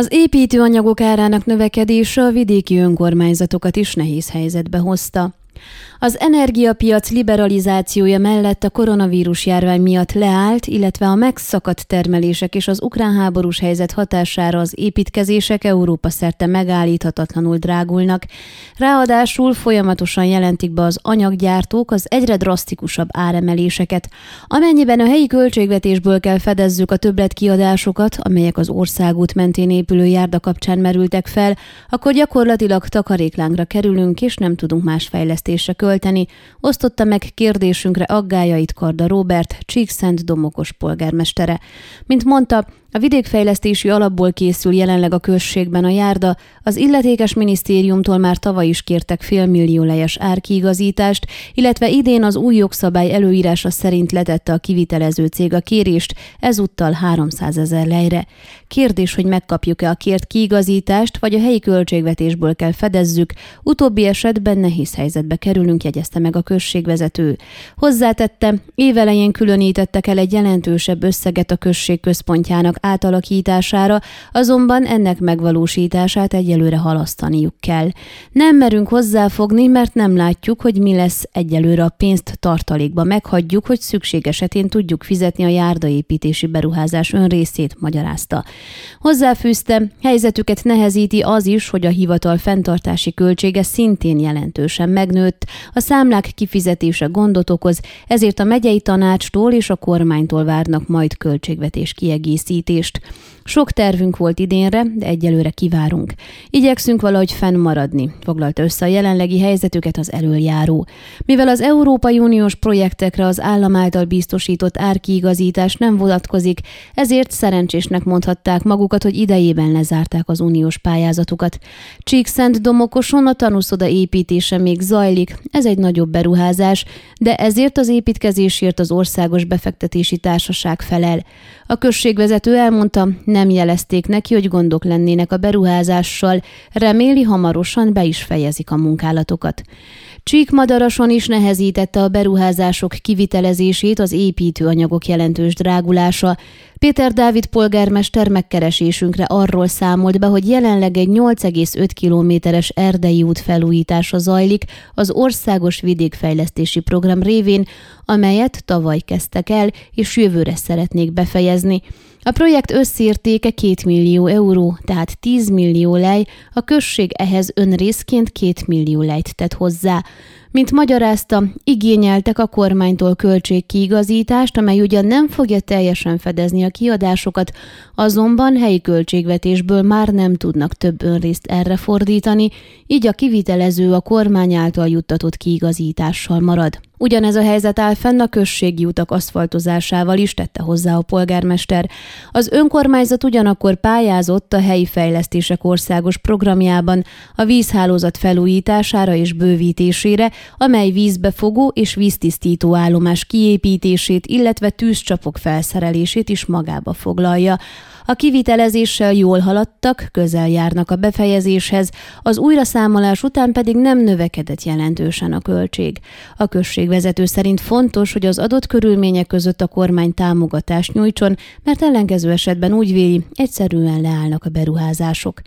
Az építőanyagok árának növekedése a vidéki önkormányzatokat is nehéz helyzetbe hozta. Az energiapiac liberalizációja mellett a koronavírus járvány miatt leállt, illetve a megszakadt termelések és az ukrán háborús helyzet hatására az építkezések Európa szerte megállíthatatlanul drágulnak. Ráadásul folyamatosan jelentik be az anyaggyártók az egyre drasztikusabb áremeléseket. Amennyiben a helyi költségvetésből kell fedezzük a többletkiadásokat, amelyek az országút mentén épülő járda kapcsán merültek fel, akkor gyakorlatilag takaréklángra kerülünk, és nem tudunk más fejlesztésre költeni, osztotta meg kérdésünkre aggájait Karda Robert, Csíkszent Domokos polgármestere. Mint mondta, a vidékfejlesztési alapból készül jelenleg a községben a járda, az illetékes minisztériumtól már tavaly is kértek félmillió lejes árkiigazítást, illetve idén az új jogszabály előírása szerint letette a kivitelező cég a kérést, ezúttal 300 ezer lejre. Kérdés, hogy megkapjuk-e a kért kiigazítást, vagy a helyi költségvetésből kell fedezzük, utóbbi esetben nehéz helyzetbe kerülünk, jegyezte meg a községvezető. Hozzátette, évelején különítettek el egy jelentősebb összeget a község központjának átalakítására, azonban ennek megvalósítását egyelőre halasztaniuk kell. Nem merünk hozzáfogni, mert nem látjuk, hogy mi lesz egyelőre a pénzt tartalékba. Meghagyjuk, hogy szükség esetén tudjuk fizetni a járdaépítési beruházás önrészét, magyarázta. Hozzáfűzte, helyzetüket nehezíti az is, hogy a hivatal fenntartási költsége szintén jelentősen megnőtt, a számlák kifizetése gondot okoz, ezért a megyei tanácstól és a kormánytól várnak majd költségvetés kiegészítést. Sok tervünk volt idénre, de egyelőre kivárunk. Igyekszünk valahogy fennmaradni, foglalta össze a jelenlegi helyzetüket az előjáró. Mivel az Európai Uniós projektekre az állam által biztosított árkiigazítás nem vonatkozik, ezért szerencsésnek mondhatták magukat, hogy idejében lezárták az uniós pályázatukat. Csíkszent Domokoson a tanúszoda építése még zajlik, ez egy nagyobb beruházás, de ezért az építkezésért az Országos Befektetési Társaság felel. A községvezető elmondta, nem jelezték neki, hogy gondok lennének a beruházással, reméli hamarosan be is fejezik a munkálatokat. Csíkmadarason is nehezítette a beruházások kivitelezését az építőanyagok jelentős drágulása. Péter Dávid polgármester megkeresésünkre arról számolt be, hogy jelenleg egy 8,5 kilométeres erdei út felújítása zajlik az Országos Vidékfejlesztési Program révén, amelyet tavaly kezdtek el, és jövőre szeretnék befejezni. A projekt összértéke 2 millió euró, tehát 10 millió lej, a község ehhez önrészként 2 millió lejt tett hozzá. Mint magyarázta, igényeltek a kormánytól költségkiigazítást, amely ugyan nem fogja teljesen fedezni a kiadásokat, azonban helyi költségvetésből már nem tudnak több önrészt erre fordítani, így a kivitelező a kormány által juttatott kiigazítással marad. Ugyanez a helyzet áll fenn a községi utak aszfaltozásával is, tette hozzá a polgármester. Az önkormányzat ugyanakkor pályázott a helyi fejlesztések országos programjában a vízhálózat felújítására és bővítésére, amely vízbefogó és víztisztító állomás kiépítését, illetve tűzcsapok felszerelését is magába foglalja. A kivitelezéssel jól haladtak, közel járnak a befejezéshez, az újraszámolás után pedig nem növekedett jelentősen a költség. A községvezető szerint fontos, hogy az adott körülmények között a kormány támogatást nyújtson, mert ellenkező esetben úgy véli, egyszerűen leállnak a beruházások.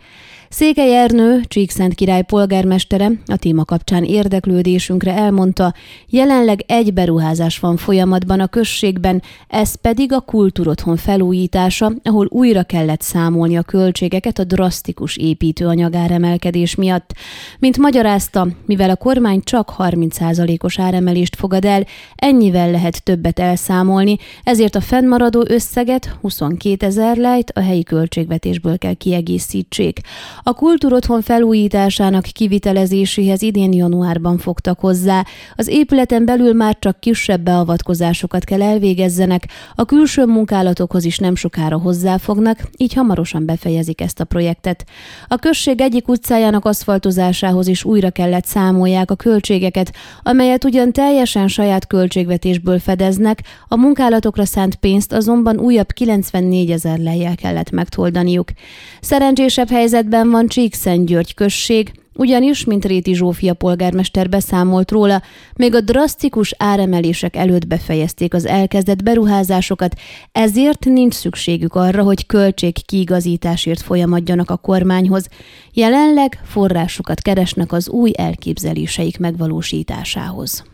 Székely Ernő, Csíkszent király polgármestere a téma kapcsán érdeklődésünkre elmondta, jelenleg egy beruházás van folyamatban a községben, ez pedig a kultúrotthon felújítása, ahol újra kellett számolni a költségeket a drasztikus építőanyag áremelkedés miatt. Mint magyarázta, mivel a kormány csak 30%-os áremelést fogad el, ennyivel lehet többet elszámolni, ezért a fennmaradó összeget 22 ezer lejt a helyi költségvetésből kell kiegészítsék. A kultúrotthon felújításának kivitelezéséhez idén januárban fogtak hozzá. Az épületen belül már csak kisebb beavatkozásokat kell elvégezzenek, a külső munkálatokhoz is nem sokára hozzáfognak, így hamarosan befejezik ezt a projektet. A község egyik utcájának aszfaltozásához is újra kellett számolják a költségeket, amelyet ugyan teljesen saját költségvetésből fedeznek, a munkálatokra szánt pénzt azonban újabb 94 ezer lejjel kellett megtoldaniuk. Szerencsésebb helyzetben van Csíkszentgyörgy község, Ugyanis, mint Réti Zsófia polgármester beszámolt róla, még a drasztikus áremelések előtt befejezték az elkezdett beruházásokat, ezért nincs szükségük arra, hogy költségkiigazításért folyamadjanak a kormányhoz. Jelenleg forrásokat keresnek az új elképzeléseik megvalósításához.